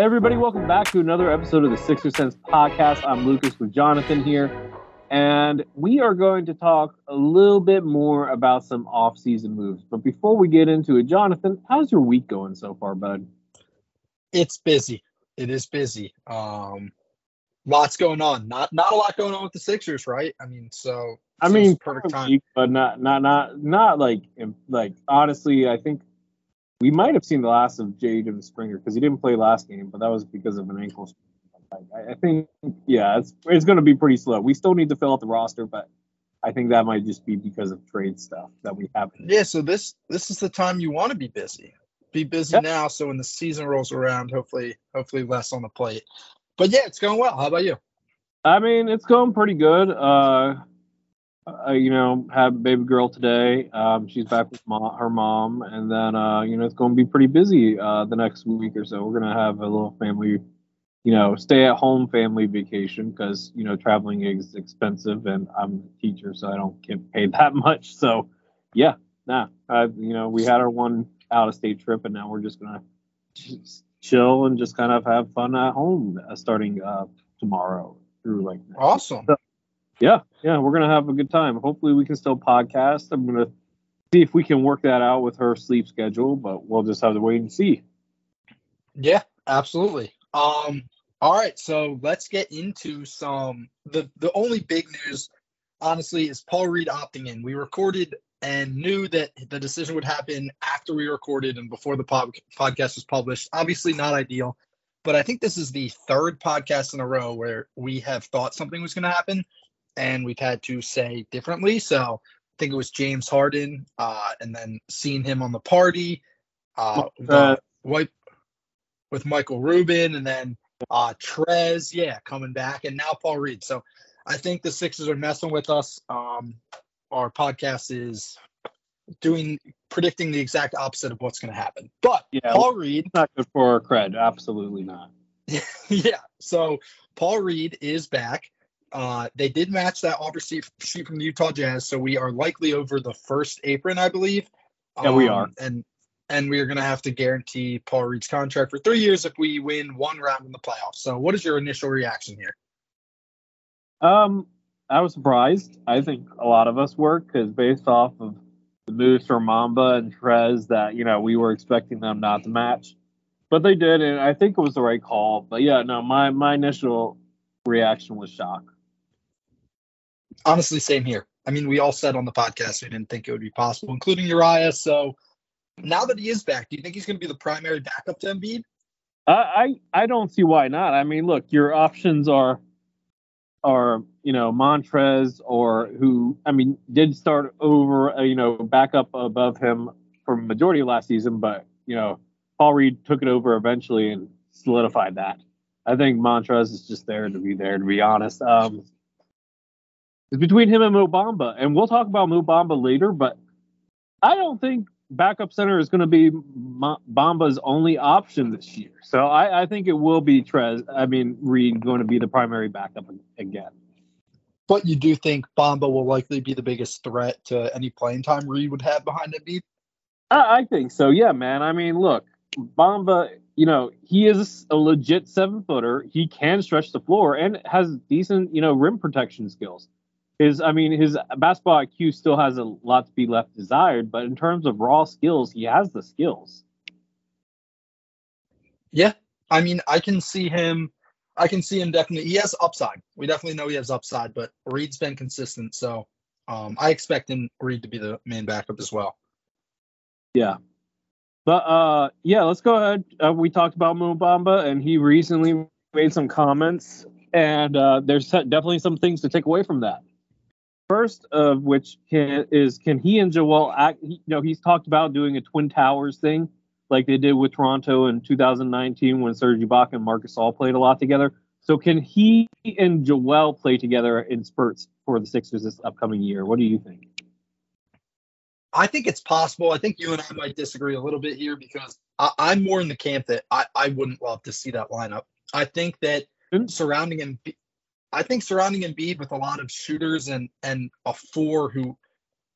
Hey everybody, welcome back to another episode of the Sixer Sense podcast. I'm Lucas with Jonathan here, and we are going to talk a little bit more about some off-season moves. But before we get into it, Jonathan, how's your week going so far, bud? It's busy. It is busy. Um, lots going on. Not not a lot going on with the Sixers, right? I mean, so I mean, perfect time. week, but not not not not like like honestly, I think we might have seen the last of Jade Jaden Springer because he didn't play last game, but that was because of an ankle. I, I think yeah, it's it's going to be pretty slow. We still need to fill out the roster, but I think that might just be because of trade stuff that we have. Yeah, so this this is the time you want to be busy. Be busy now, so when the season rolls around, hopefully hopefully less on the plate. But yeah, it's going well. How about you? I mean, it's going pretty good. Uh, uh, you know, have a baby girl today. Um, she's back with mom, her mom, and then uh, you know it's going to be pretty busy uh, the next week or so. We're gonna have a little family, you know, stay at home family vacation because you know traveling is expensive, and I'm a teacher, so I don't get paid that much. So, yeah, nah, I, you know, we had our one out of state trip, and now we're just gonna chill and just kind of have fun at home uh, starting uh, tomorrow through like Awesome. Yeah, yeah, we're gonna have a good time. Hopefully, we can still podcast. I'm gonna see if we can work that out with her sleep schedule, but we'll just have to wait and see. Yeah, absolutely. Um, all right, so let's get into some the the only big news, honestly, is Paul Reed opting in. We recorded and knew that the decision would happen after we recorded and before the pod, podcast was published. Obviously, not ideal, but I think this is the third podcast in a row where we have thought something was going to happen, and we've had to say differently. So I think it was James Harden, uh, and then seeing him on the party, uh, Uh, wipe with Michael Rubin, and then uh Trez, yeah, coming back, and now Paul Reed. So I think the Sixers are messing with us. Um, our podcast is doing predicting the exact opposite of what's going to happen. But Yeah, Paul Reed, not good for our cred. Absolutely not. yeah. So Paul Reed is back. Uh, they did match that offer sheet, from the Utah Jazz, so we are likely over the first apron, I believe. Yeah, we are. and and we are going to have to guarantee Paul Reed's contract for three years if we win one round in the playoffs. So, what is your initial reaction here? Um, I was surprised. I think a lot of us were because based off of the moves for Bamba and Trez that you know we were expecting them not to match, but they did, and I think it was the right call. But yeah, no, my my initial reaction was shock. Honestly, same here. I mean, we all said on the podcast we didn't think it would be possible, including Uriah. So now that he is back, do you think he's going to be the primary backup to Embiid? I, I I don't see why not. I mean, look, your options are are you know Montrez or who I mean did start over uh, you know back up above him for majority of last season, but you know Paul Reed took it over eventually and solidified that. I think Montrez is just there to be there. To be honest, um, it's between him and Mo Bamba, and we'll talk about Mo Bamba later. But I don't think backup center is going to be Bamba's only option this year. So I, I, think it will be Trez. I mean, Reed going to be the primary backup again. But you do think Bamba will likely be the biggest threat to any playing time Reed would have behind Embiid? I, I think so. Yeah, man. I mean, look, Bamba. You know, he is a legit seven footer. He can stretch the floor and has decent, you know, rim protection skills his I mean his basketball IQ still has a lot to be left desired, but in terms of raw skills, he has the skills. Yeah, I mean I can see him. I can see him definitely. He has upside. We definitely know he has upside, but Reed's been consistent, so um, I expect him Reed to be the main backup as well. Yeah, but uh, yeah, let's go ahead. Uh, we talked about Mo Bamba, and he recently made some comments, and uh, there's definitely some things to take away from that. First of which can, is can he and Joel act? You know, he's talked about doing a Twin Towers thing, like they did with Toronto in 2019 when Serge Ibaka and Marc Gasol played a lot together. So can he and Joel play together in spurts for the Sixers this upcoming year? What do you think? I think it's possible. I think you and I might disagree a little bit here because I, am more in the camp that I, I wouldn't love to see that lineup. I think that hmm? surrounding him, I think surrounding Embiid with a lot of shooters and and a four who,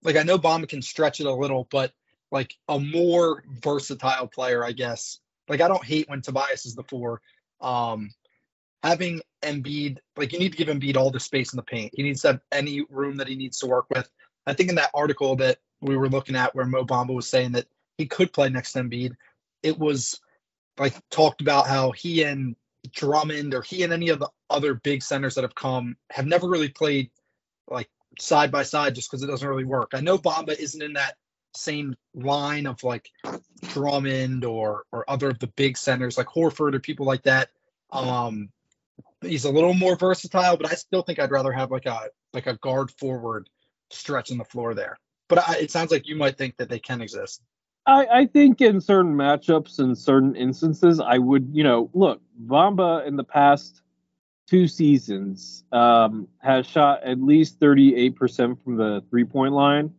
like I know Bamba can stretch it a little, but like a more versatile player, I guess. Like I don't hate when Tobias is the four. Um, having Embiid, like you need to give Embiid all the space in the paint. He needs to have any room that he needs to work with. I think in that article that we were looking at where Mo Bamba was saying that he could play next to Embiid, it was like talked about how he and Drummond or he and any of the other big centers that have come have never really played like side by side just because it doesn't really work. I know Bamba isn't in that same line of like Drummond or or other of the big centers like Horford or people like that. Um, he's a little more versatile, but I still think I'd rather have like a like a guard forward stretch stretching the floor there. But I, it sounds like you might think that they can exist. I, I think in certain matchups and certain instances, I would, you know, look, Bamba in the past two seasons um, has shot at least 38% from the three point line.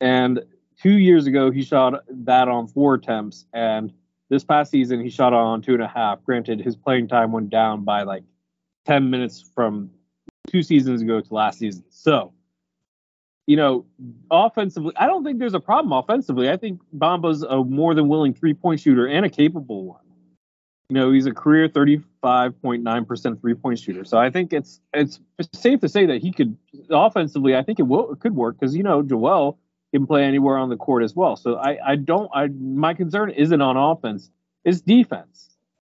And two years ago, he shot that on four attempts. And this past season, he shot on two and a half. Granted, his playing time went down by like 10 minutes from two seasons ago to last season. So, you know, offensively, I don't think there's a problem offensively. I think Bamba's a more than willing three point shooter and a capable one. You know, he's a career 35.9% three point shooter. So I think it's it's safe to say that he could offensively, I think it will it could work because you know, Joel can play anywhere on the court as well. So I, I don't I my concern isn't on offense, it's defense.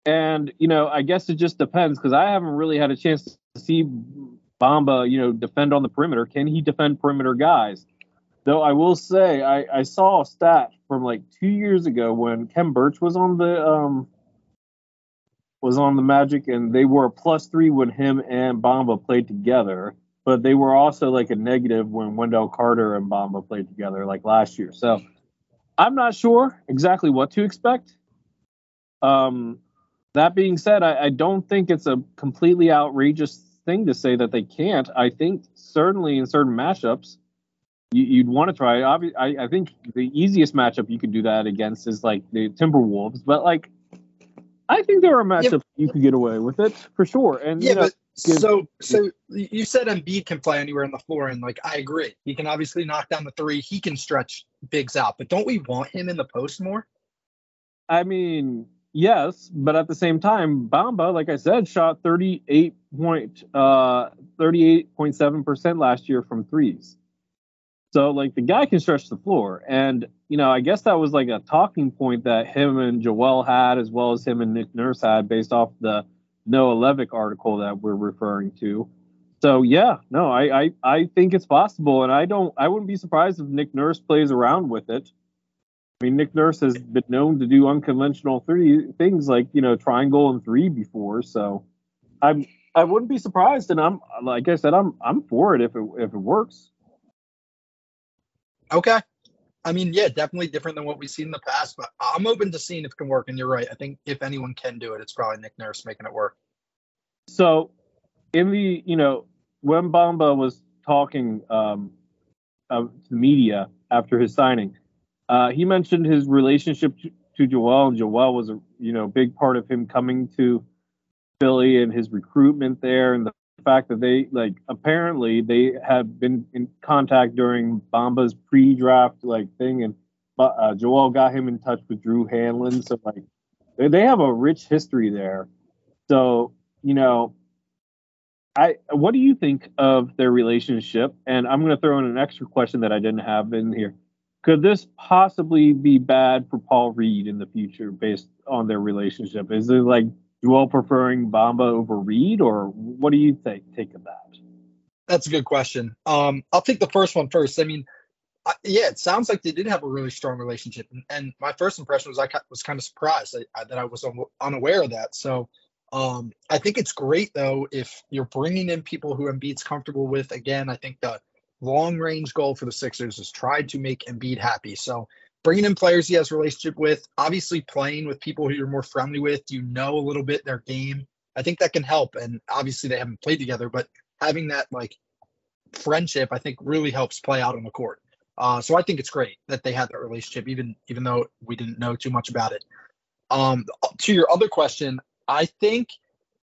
And, you know, I guess it just depends because I haven't really had a chance to see Bamba, you know, defend on the perimeter. Can he defend perimeter guys? Though I will say, I, I saw a stat from like two years ago when Khem Birch was on the um was on the Magic, and they were a plus three when him and Bamba played together. But they were also like a negative when Wendell Carter and Bamba played together, like last year. So I'm not sure exactly what to expect. Um, that being said, I, I don't think it's a completely outrageous thing to say that they can't. I think certainly in certain matchups, you, would want to try. I, I think the easiest matchup you could do that against is like the Timberwolves, but like I think there are matchups yeah. you could get away with it for sure. And yeah, you know, but so so you said Embiid can play anywhere on the floor, and like I agree, he can obviously knock down the three. He can stretch bigs out, but don't we want him in the post more? I mean, yes, but at the same time, Bamba, like I said, shot 38 point uh 38.7% last year from threes. So like the guy can stretch the floor, and you know I guess that was like a talking point that him and Joel had, as well as him and Nick Nurse had, based off the Noah Levick article that we're referring to. So yeah, no, I, I I think it's possible, and I don't I wouldn't be surprised if Nick Nurse plays around with it. I mean, Nick Nurse has been known to do unconventional three things like you know triangle and three before, so I'm I wouldn't be surprised, and I'm like I said, I'm I'm for it if it if it works. Okay. I mean, yeah, definitely different than what we've seen in the past, but I'm open to seeing if it can work. And you're right. I think if anyone can do it, it's probably Nick Nurse making it work. So, in the you know when Bamba was talking um, uh, to the media after his signing, uh, he mentioned his relationship to, to Joel, and Joel was a you know big part of him coming to Philly and his recruitment there, and the fact that they like apparently they have been in contact during Bamba's pre-draft like thing, and uh, Joel got him in touch with Drew Hanlen, so like they, they have a rich history there. So you know, I what do you think of their relationship? And I'm going to throw in an extra question that I didn't have in here. Could this possibly be bad for Paul Reed in the future based on their relationship? Is it like Joel preferring Bamba over Reed, or what do you think take of that? That's a good question. Um, I'll take the first one first. I mean, I, yeah, it sounds like they did have a really strong relationship, and, and my first impression was I was kind of surprised that, that I was un- unaware of that. So um, I think it's great though if you're bringing in people who Embiid's comfortable with. Again, I think the long range goal for the Sixers is try to make Embiid happy. So bringing in players he has a relationship with, obviously playing with people who you're more friendly with, you know a little bit their game. I think that can help. And obviously they haven't played together, but having that like friendship, I think really helps play out on the court. Uh, so I think it's great that they had that relationship, even even though we didn't know too much about it. Um, to your other question, I think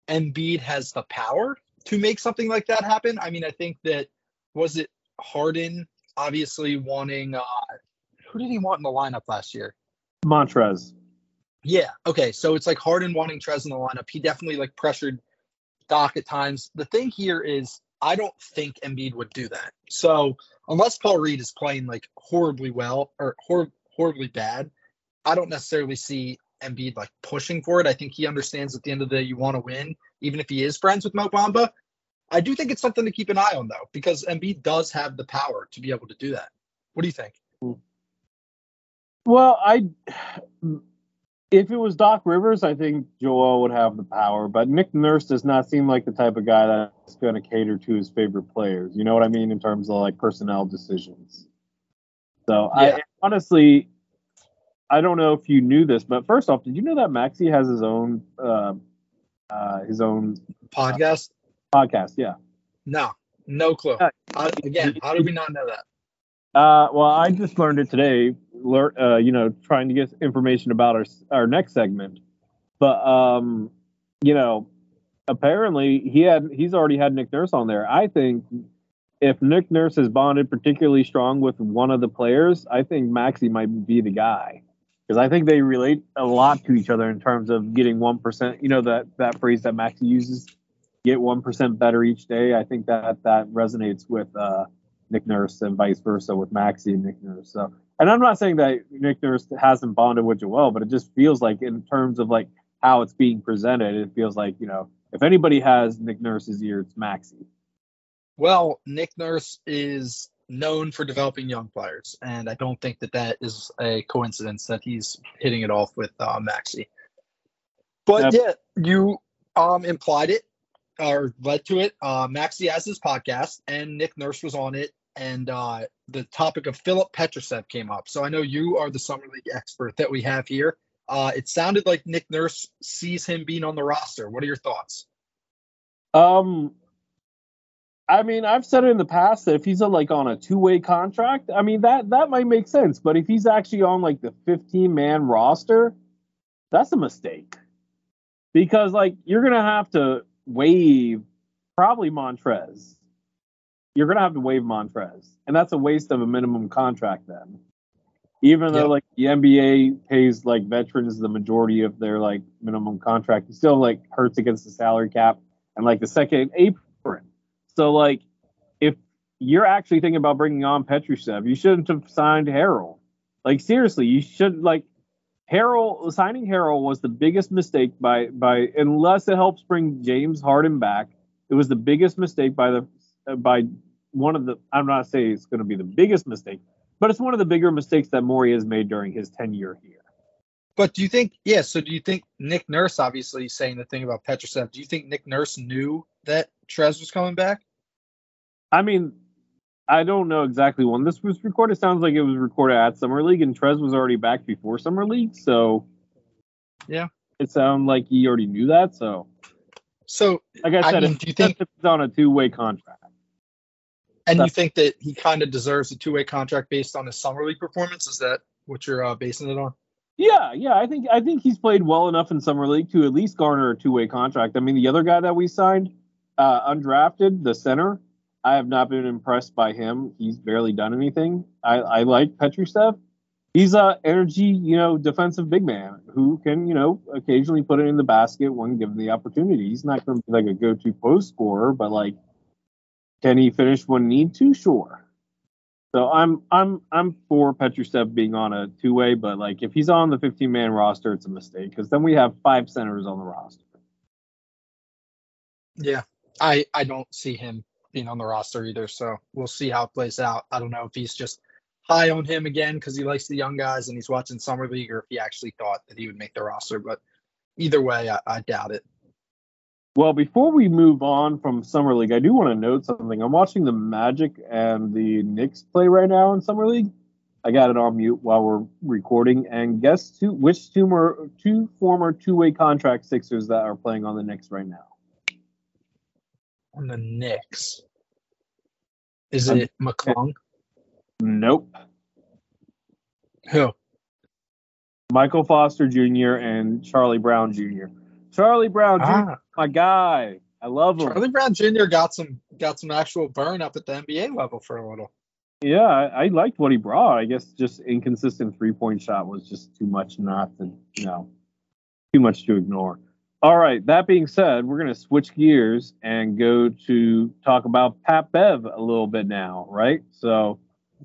Embiid has the power to make something like that happen. I mean, I think that was it Harden obviously wanting uh, who did he want in the lineup last year? Montrez. Yeah. Okay. So it's like Harden wanting Trez in the lineup. He definitely like pressured Doc at times. The thing here is I don't think Embiid would do that. So unless Paul Reed is playing like horribly well or hor- horribly bad, I don't necessarily see Embiid like pushing for it. I think he understands at the end of the day you want to win, even if he is friends with Mo Bamba. I do think it's something to keep an eye on though, because Embiid does have the power to be able to do that. What do you think? Well, I if it was Doc Rivers, I think Joel would have the power, but Nick Nurse does not seem like the type of guy that's going to cater to his favorite players. You know what I mean in terms of like personnel decisions. So yeah. I honestly, I don't know if you knew this, but first off, did you know that Maxey has his own uh, uh, his own podcast? Uh, podcast, yeah. No, no clue. How, again, how do we not know that? Uh, well, I just learned it today. Learn, uh, you know, trying to get information about our our next segment. But um, you know, apparently he had he's already had Nick Nurse on there. I think if Nick Nurse has bonded particularly strong with one of the players, I think Maxey might be the guy because I think they relate a lot to each other in terms of getting one percent. You know that that phrase that Maxey uses, get one percent better each day. I think that that resonates with. Uh, Nick Nurse and vice versa with Maxey and Nick Nurse. So, and I'm not saying that Nick Nurse hasn't bonded with Joel, but it just feels like in terms of like how it's being presented, it feels like you know if anybody has Nick Nurse's ear, it's Maxey. Well, Nick Nurse is known for developing young players, and I don't think that that is a coincidence that he's hitting it off with uh, Maxey. But yep. yeah, you um, implied it or led to it. Uh, Maxey has his podcast, and Nick Nurse was on it and uh, the topic of Filip Petrusev came up. So I know you are the summer league expert that we have here. Uh, it sounded like Nick Nurse sees him being on the roster. What are your thoughts? Um, I mean, I've said it in the past that if he's a, like on a two-way contract, I mean that that might make sense. But if he's actually on like the 15-man roster, that's a mistake because like you're gonna have to waive probably Montrez you're gonna have to waive Montrez, and that's a waste of a minimum contract then. Even though like the NBA pays like veterans the majority of their like minimum contract, it still like hurts against the salary cap and like the second apron. So like if you're actually thinking about bringing on Petrusev. You shouldn't have signed Harrell. Like seriously, you should like Harrell signing Harrell was the biggest mistake by by unless it helps bring James Harden back. It was the biggest mistake by the by one of the I'm not saying it's going to be the biggest mistake, but it's one of the bigger mistakes that Morey has made during his tenure here. But do you think, yeah, so do you think Nick Nurse, obviously saying the thing about Petrusev, do you think Nick Nurse knew that Trez was coming back? I mean, I don't know exactly when this was recorded. It sounds like it was recorded at Summer League, and Trez was already back before Summer League. So, yeah, it sounded like he already knew that. So, so like I said, I mean, do you think it's on a two-way contract? And That's, you think that he kind of deserves a two-way contract based on his Summer League performance? Is that what you're uh, basing it on? Yeah, yeah, I think I think he's played well enough in summer league to at least garner a two way contract. I mean, the other guy that we signed, uh, undrafted, the center, I have not been impressed by him. He's barely done anything. I, I like Petrusev. He's a energy, you know, defensive big man who can, you know, occasionally put it in the basket when given the opportunity. He's not going to be like a go-to post scorer, but like, can he finish when need to? Sure. So I'm I'm I'm for Petrusev being on a two way, but like if he's on the 15 man roster, it's a mistake because then we have five centers on the roster. Yeah, I I don't see him being on the roster either. So we'll see how it plays out. I don't know if he's just high on him again because he likes the young guys and he's watching summer league, or if he actually thought that he would make the roster. But either way, I, I doubt it. Well, before we move on from Summer League, I do want to note something. I'm watching the Magic and the Knicks play right now in Summer League. I got it on mute while we're recording. And guess two, which two more two former two-way contract Sixers that are playing on the Knicks right now? On the Knicks, is it McClung? Nope. Who? Michael Foster Jr. and Charlie Brown Jr. Charlie Brown Jr. Ah. my guy. I love him. Charlie Brown Jr. got some got some actual burn up at the NBA level for a little. Yeah, I, I liked what he brought. I guess just inconsistent three point shot was just too much not to you know too much to ignore. All right. That being said, we're gonna switch gears and go to talk about Pat Bev a little bit now, right? So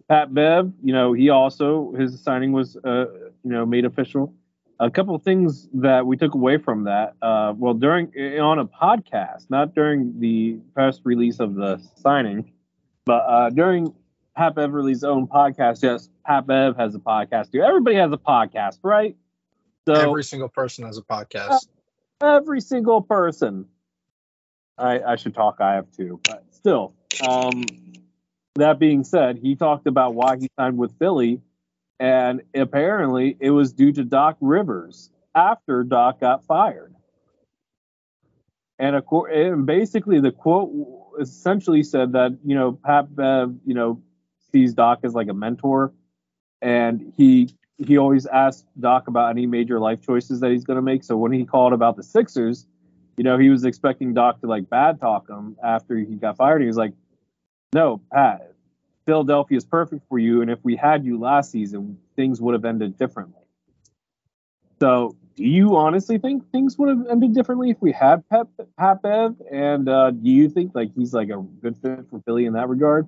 Pat Bev, you know, he also his signing was uh, you know made official a couple of things that we took away from that. Uh, well, during on a podcast, not during the press release of the signing, but uh, during Pat Beverly's own podcast. Yes, Pat Bev has a podcast too. Everybody has a podcast, right? So every single person has a podcast. Every single person. I, I should talk. I have two, but still. Um, that being said, he talked about why he signed with Philly and apparently it was due to Doc Rivers after Doc got fired. And, course, and basically the quote essentially said that you know Pat Bev you know sees Doc as like a mentor, and he he always asks Doc about any major life choices that he's going to make. So when he called about the Sixers, you know he was expecting Doc to like bad talk him after he got fired. He was like, "No, Pat, Philadelphia is perfect for you, and if we had you last season, things would have ended differently. So, do you honestly think things would have ended differently if we had Pep Pat Bev? And uh, do you think like he's like a good fit for Philly in that regard?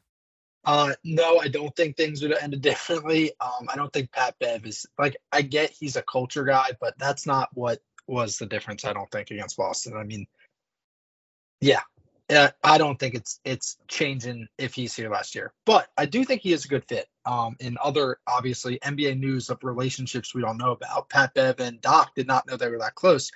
Uh, no, I don't think things would have ended differently. Um, I don't think Pat Bev is like I get he's a culture guy, but that's not what was the difference. I don't think against Boston. I mean, yeah, I don't think it's it's changing if he's here last year, but I do think he is a good fit. Um, in other obviously NBA news of relationships we don't know about, Pat Bev and Doc did not know they were that close,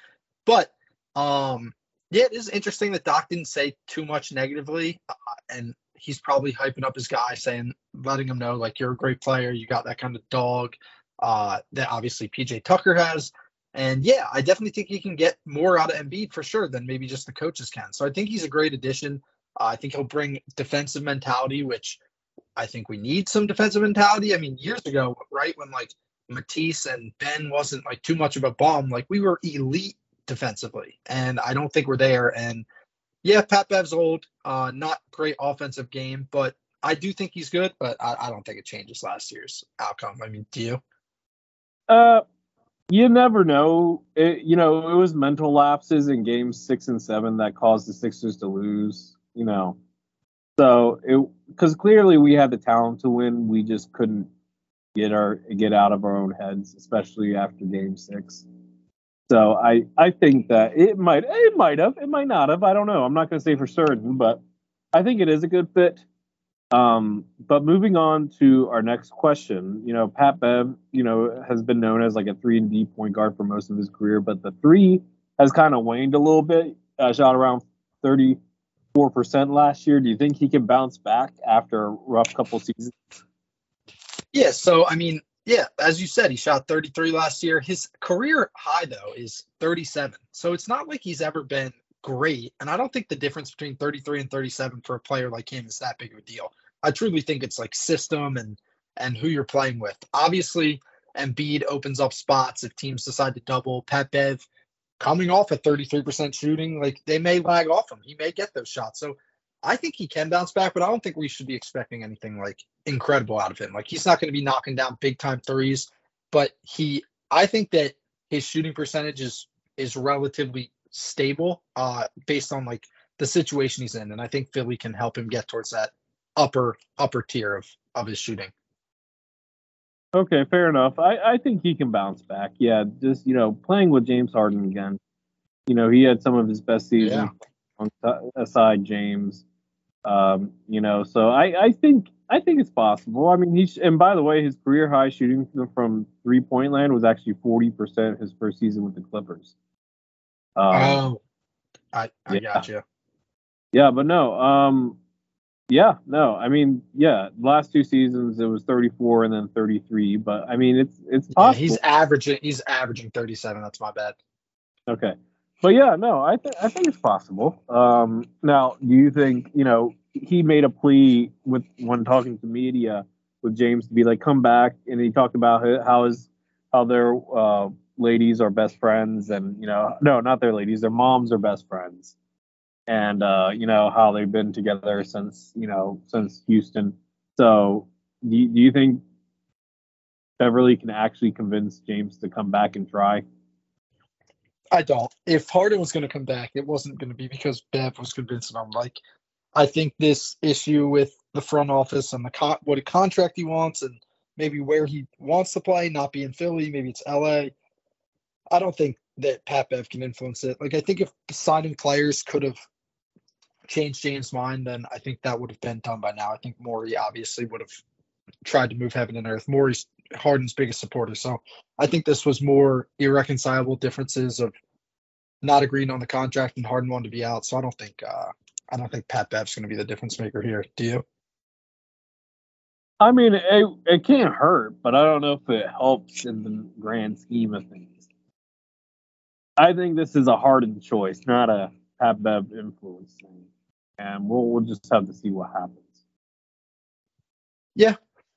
but um, yeah, it is interesting that Doc didn't say too much negatively, uh, and he's probably hyping up his guy, saying, letting him know like you're a great player, you got that kind of dog uh, that obviously PJ Tucker has. And yeah, I definitely think he can get more out of Embiid for sure than maybe just the coaches can. So I think he's a great addition. Uh, I think he'll bring defensive mentality, which I think we need some defensive mentality. I mean, years ago, right when like Matisse and Ben wasn't like too much of a bomb, like we were elite defensively, and I don't think we're there. And yeah, Pat Bev's old, uh, not great offensive game, but I do think he's good. But I, I don't think it changes last year's outcome. I mean, do you? Uh, you never know. It, you know, it was mental lapses in games six and seven that caused the Sixers to lose. You know, so it because clearly we had the talent to win, we just couldn't get our get out of our own heads, especially after game six. So I I think that it might it might have it might not have I don't know I'm not going to say for certain but I think it is a good fit. Um, but moving on to our next question, you know Pat Bev, you know has been known as like a three and D point guard for most of his career, but the three has kind of waned a little bit. Uh, shot around thirty four percent last year. Do you think he can bounce back after a rough couple seasons? Yeah. So I mean, yeah, as you said, he shot 33 last year. His career high though is 37. So it's not like he's ever been great. And I don't think the difference between 33 and 37 for a player like him is that big of a deal. I truly think it's like system and and who you're playing with. Obviously, Embiid opens up spots if teams decide to double. Pat coming off at 33% shooting, like they may lag off him. He may get those shots. So I think he can bounce back, but I don't think we should be expecting anything like incredible out of him. Like he's not going to be knocking down big time threes, but he I think that his shooting percentage is is relatively stable uh based on like the situation he's in and I think Philly can help him get towards that upper upper tier of of his shooting. Okay, fair enough. I, I think he can bounce back. Yeah, just you know, playing with James Harden again. You know, he had some of his best seasons yeah. aside James. Um, you know, so I, I think I think it's possible. I mean, he's and by the way, his career high shooting from three point land was actually forty percent his first season with the Clippers. Um, oh, I, I yeah. got you. Yeah, but no, um, yeah, no, I mean, yeah, last two seasons it was thirty four and then thirty three, but I mean, it's it's possible. Yeah, he's averaging he's averaging thirty seven. That's my bad. Okay, but yeah, no, I think I think it's possible. Um, now, do you think you know he made a plea with when talking to media with James to be like, come back, and he talked about how his how their uh, ladies are best friends, and you know, no, not their ladies, their moms are best friends, and uh, you know how they've been together since you know since Houston. So, do you, do you think Beverly can actually convince James to come back and try? I don't. If Harden was going to come back, it wasn't going to be because Bev was convincing him. Like, I think this issue with the front office and the con- what a contract he wants and maybe where he wants to play, not be in Philly, maybe it's LA. I don't think that Pat Bev can influence it. Like, I think if signing players could have changed James' mind, then I think that would have been done by now. I think Morey obviously would have tried to move heaven and earth. Morey's Harden's biggest supporter. So I think this was more irreconcilable differences of not agreeing on the contract and Harden wanted to be out. So I don't think uh, I don't think Pat Bev's going to be the difference maker here. Do you? I mean, it, it can't hurt, but I don't know if it helps in the grand scheme of things. I think this is a Harden choice, not a Pat Bev influence thing, and we'll we'll just have to see what happens. Yeah,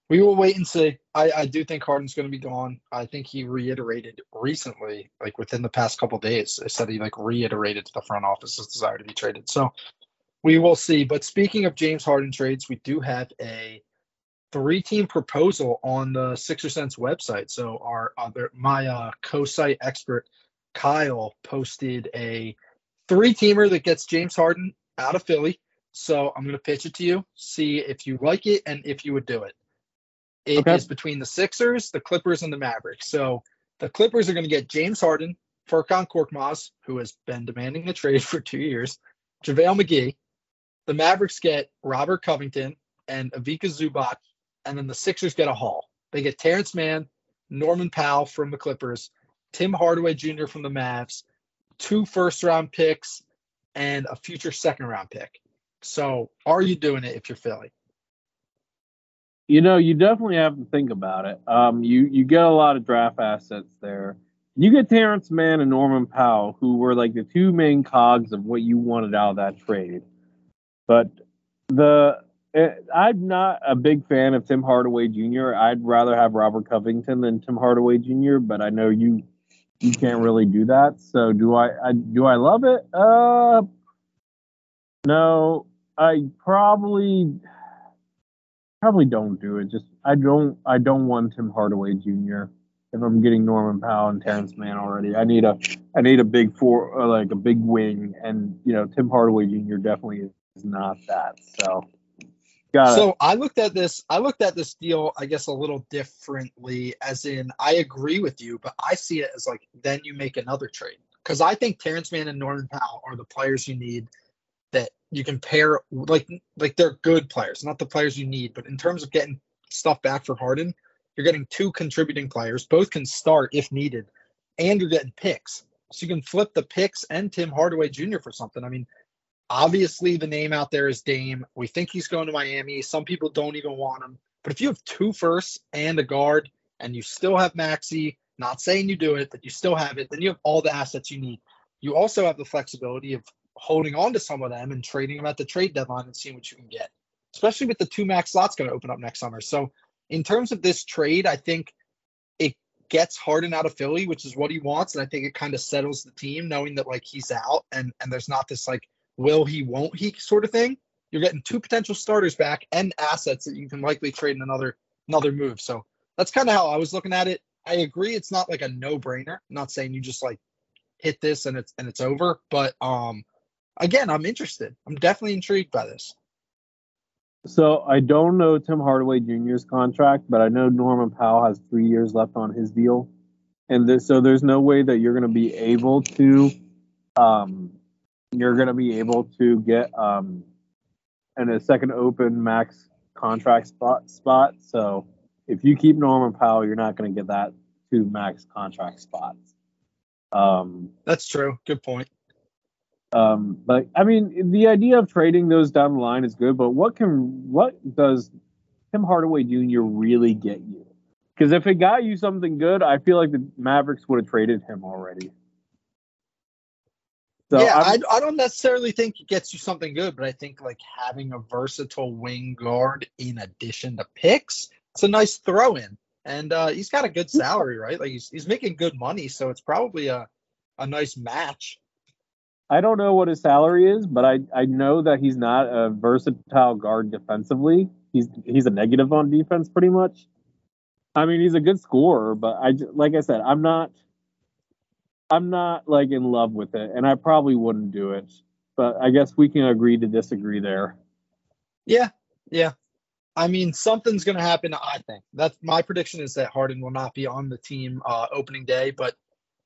we will wait and see. I, I do think Harden's going to be gone. I think he reiterated recently, like within the past couple days, I said he like reiterated to the front office his desire to be traded. So we will see. But speaking of James Harden trades, we do have a three-team proposal on the Sixer Sense website. So our other my uh, co-site expert Kyle posted a three-teamer that gets James Harden out of Philly. So I'm going to pitch it to you, see if you like it and if you would do it. It okay. is between the Sixers, the Clippers, and the Mavericks. So the Clippers are going to get James Harden, Furkan Korkmaz, who has been demanding a trade for two years, JaVale McGee. The Mavericks get Robert Covington and Ivica Zubac, and then the Sixers get a haul. They get Terance Mann, Norman Powell from the Clippers, Tim Hardaway Jr. from the Mavs, two first round picks, and a future second round pick. So, are you doing it if you're Philly? You know, you definitely have to think about it. Um, you you get a lot of draft assets there. You get Terance Mann and Norman Powell, who were like the two main cogs of what you wanted out of that trade. But the eh, I'm not a big fan of Tim Hardaway Jr. I'd rather have Robert Covington than Tim Hardaway Jr. But I know you you can't really do that. So do I, I do I love it? Uh, no, I probably probably don't do it. Just I don't I don't want Tim Hardaway Jr. If I'm getting Norman Powell and Terance Mann already, I need a I need a big four uh, like a big wing, and you know Tim Hardaway Jr. definitely is not that. So. Got so I looked at this. I looked at this deal, I guess, a little differently. As in, I agree with you, but I see it as like then you make another trade because I think Terance Mann and Norman Powell are the players you need you can pair like like they're good players, not the players you need, but in terms of getting stuff back for Harden, you're getting two contributing players. Both can start if needed, and you're getting picks. So you can flip the picks and Tim Hardaway Jr. for something. I mean, obviously the name out there is Dame. We think he's going to Miami. Some people don't even want him. But if you have two firsts and a guard, and you still have Maxey, not saying you do it, but you still have it, then you have all the assets you need. You also have the flexibility of holding on to some of them and trading them at the trade deadline and seeing what you can get, especially with the two max slots going to open up next summer. So, in terms of this trade, I think it gets Harden out of Philly, which is what he wants, and I think it kind of settles the team knowing that like he's out and and there's not this like will he won't he sort of thing. You're getting two potential starters back and assets that you can likely trade in another another move. So that's kind of how I was looking at it. I agree it's not like a no-brainer. I'm not saying you just like hit this and it's and it's over, but um again, I'm interested. I'm definitely intrigued by this. So I don't know Tim Hardaway Jr.'s contract, but I know Norman Powell has three years left on his deal, and this, so there's no way that you're going to be able to, um, you're going to be able to get um, and a second open max contract spot spot. So if you keep Norman Powell, you're not going to get that two max contract spots. Um, That's true. Good point. Um, but I mean, the idea of trading those down the line is good, but what can what does Tim Hardaway Jr. really get you? Because if it got you something good, I feel like the Mavericks would have traded him already. So yeah, I, I don't necessarily think it gets you something good, but I think like having a versatile wing guard in addition to picks, it's a nice throw in. And uh, he's got a good salary, right? Like he's, he's making good money, so it's probably a, a nice match. I don't know what his salary is, but I, I know that he's not a versatile guard defensively. He's he's a negative on defense pretty much. I mean, he's a good scorer, but I like I said, I'm not I'm not like in love with it, and I probably wouldn't do it. But I guess we can agree to disagree there. Yeah, yeah. I mean, something's going to happen. I think that's my prediction is that Harden will not be on the team uh, opening day, but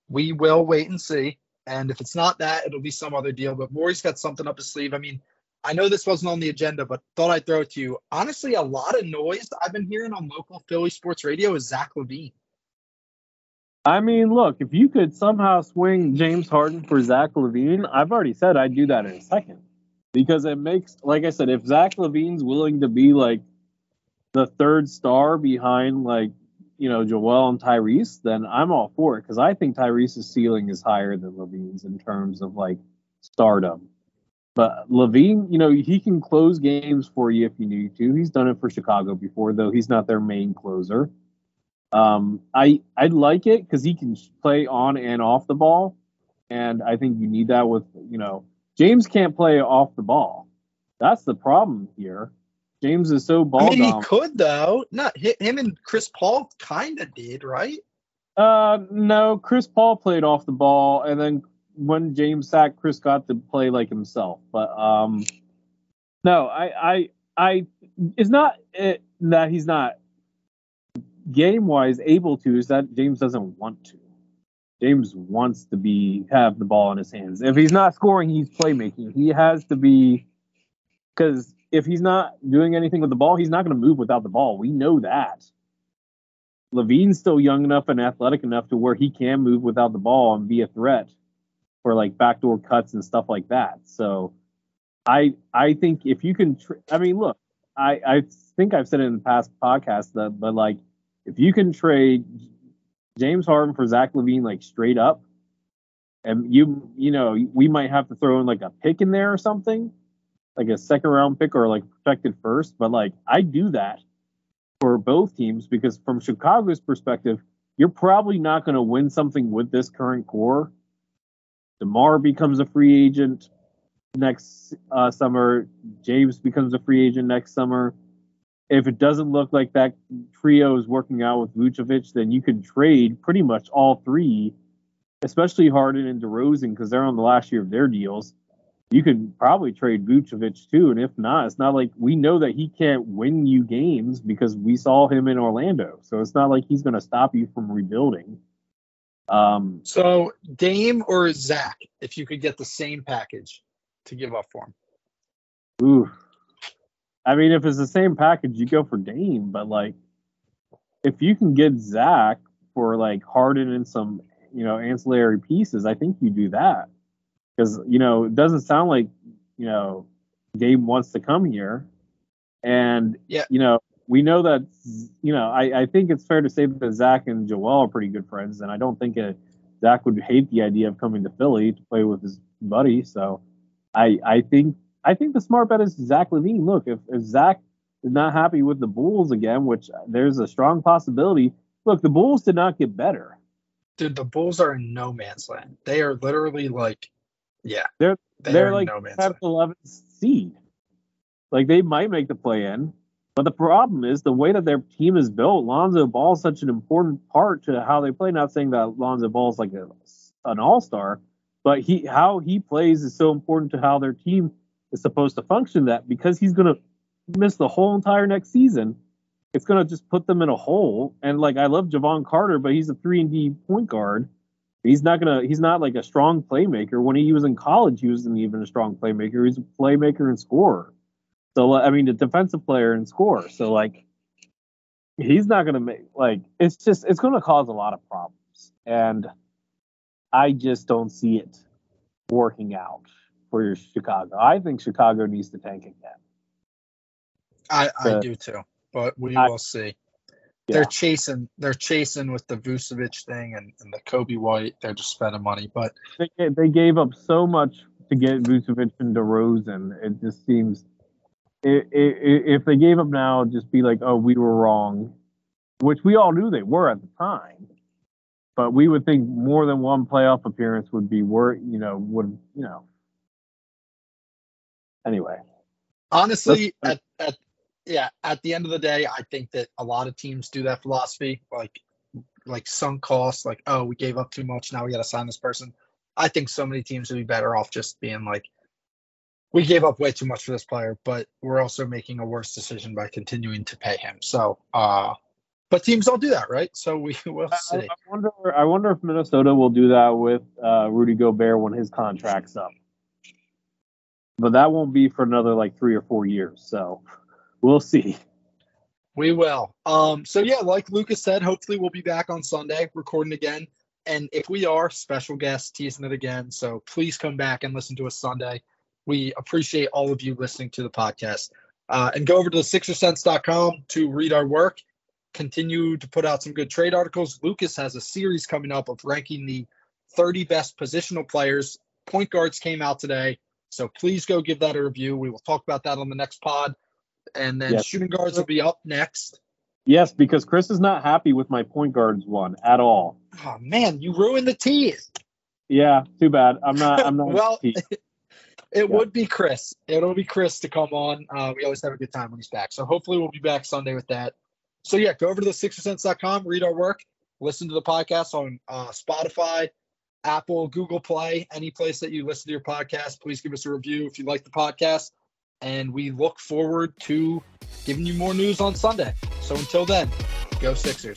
we will wait and see. And if it's not that, it'll be some other deal. But Morey's got something up his sleeve. I mean, I know this wasn't on the agenda, but thought I'd throw it to you. Honestly, a lot of noise I've been hearing on local Philly sports radio is Zach LaVine. I mean, look, if you could somehow swing James Harden for Zach LaVine, I've already said I'd do that in a second. Because it makes, like I said, if Zach LaVine's willing to be like the third star behind like, you know, Joel and Tyrese, then I'm all for it. Because I think Tyrese's ceiling is higher than LaVine's in terms of like stardom. But LaVine, you know, he can close games for you if you need to. He's done it for Chicago before, though he's not their main closer. Um, I I like it because he can play on and off the ball, and I think you need that with you know James can't play off the ball. That's the problem here. James is so ball. I mean, he could though. Not him and Chris Paul kind of did, right? Uh, no, Chris Paul played off the ball, and then when James sacked, Chris got to play like himself. But um, no, I I I it's not it, that he's not game wise able to is that James doesn't want to. James wants to be have the ball in his hands. If he's not scoring, he's playmaking. He has to be because if he's not doing anything with the ball, he's not going to move without the ball. We know that. LaVine's still young enough and athletic enough to where he can move without the ball and be a threat for like backdoor cuts and stuff like that. So I I think if you can, I mean, look, I I think I've said it in the past podcast that, but like if you can trade James Harden for Zach LaVine like straight up, and you you know we might have to throw in like a pick in there or something, like a second round pick or like protected first. But like I do that for both teams because from Chicago's perspective, you're probably not going to win something with this current core. DeMar becomes a free agent next uh, summer. James becomes a free agent next summer if it doesn't look like that trio is working out with Vucevic, then you can trade pretty much all three, especially Harden and DeRozan because they're on the last year of their deals. You could probably trade Vucevic too, and if not, it's not like we know that he can't win you games because we saw him in Orlando. So it's not like he's going to stop you from rebuilding. Um, so Dame or Zach, if you could get the same package to give up for him. Ooh, I mean, if it's the same package, you go for Dame, but like, if you can get Zach for like Harden and some, you know, ancillary pieces, I think you do that because you know it doesn't sound like you know Gabe wants to come here, and yeah, you know we know that you know I, I think it's fair to say that Zach and Joel are pretty good friends, and I don't think it, Zach would hate the idea of coming to Philly to play with his buddy. So I I think I think the smart bet is Zach LaVine. Look, if, if Zach is not happy with the Bulls again, which there's a strong possibility. Look, the Bulls did not get better. Dude, the Bulls are in no man's land. They are literally like, yeah, they're they they're like no 11th seed. Like they might make the play in, but the problem is the way that their team is built. Lonzo Ball is such an important part to how they play. Not saying that Lonzo Ball is like a, an all star, but he how he plays is so important to how their team is supposed to function that because he's going to miss the whole entire next season, it's going to just put them in a hole. And like, I love Jevon Carter, but he's a three and D point guard. He's not gonna. He's not like a strong playmaker. When he was in college, he wasn't even a strong playmaker. He's a playmaker and scorer. So I mean, a defensive player and scorer. So like, he's not gonna make like. It's just it's gonna cause a lot of problems, and I just don't see it working out for your Chicago. I think Chicago needs to tank again. I, I do too, but we I, will see. Yeah. They're chasing. They're chasing with the Vucevic thing and, and the Coby White. They're just spending money, but they, they gave up so much to get Vucevic and DeRozan. It just seems it, it, if they gave up now, just be like, oh, we were wrong, which we all knew they were at the time. But we would think more than one playoff appearance would be worth, you know, would you know anyway. Honestly, at, at yeah, at the end of the day, I think that a lot of teams do that philosophy. Like like sunk costs, like, oh, we gave up too much. Now we got to sign this person. I think so many teams would be better off just being like, we gave up way too much for this player, but we're also making a worse decision by continuing to pay him. So, uh, but teams don't do that, right? So we will see. I, I wonder. I wonder if Minnesota will do that with uh, Rudy Gobert when his contract's up. But that won't be for another like three or four years. So we'll see. We will. Um, so yeah, like Lucas said, hopefully we'll be back on Sunday recording again. And if we are, special guests teasing it again. So please come back and listen to us Sunday. We appreciate all of you listening to the podcast. Uh, and go over to the sixersense.com to read our work continue to put out some good trade articles. Lucas has a series coming up of ranking the 30 best positional players. Point guards came out today. So please go give that a review. We will talk about that on the next pod. And then yes. shooting guards will be up next. Yes, because Chris is not happy with my point guards one at all. Oh man, you ruined the tease. Yeah, too bad. I'm not. I'm not. well, it yeah. would be Chris. It'll be Chris to come on. Uh, we always have a good time when he's back. So hopefully we'll be back Sunday with that. So yeah, go over to the sixersense.com, read our work, listen to the podcast on uh, Spotify, Apple, Google Play, any place that you listen to your podcast. Please give us a review if you like the podcast. And we look forward to giving you more news on Sunday. So until then, go Sixers.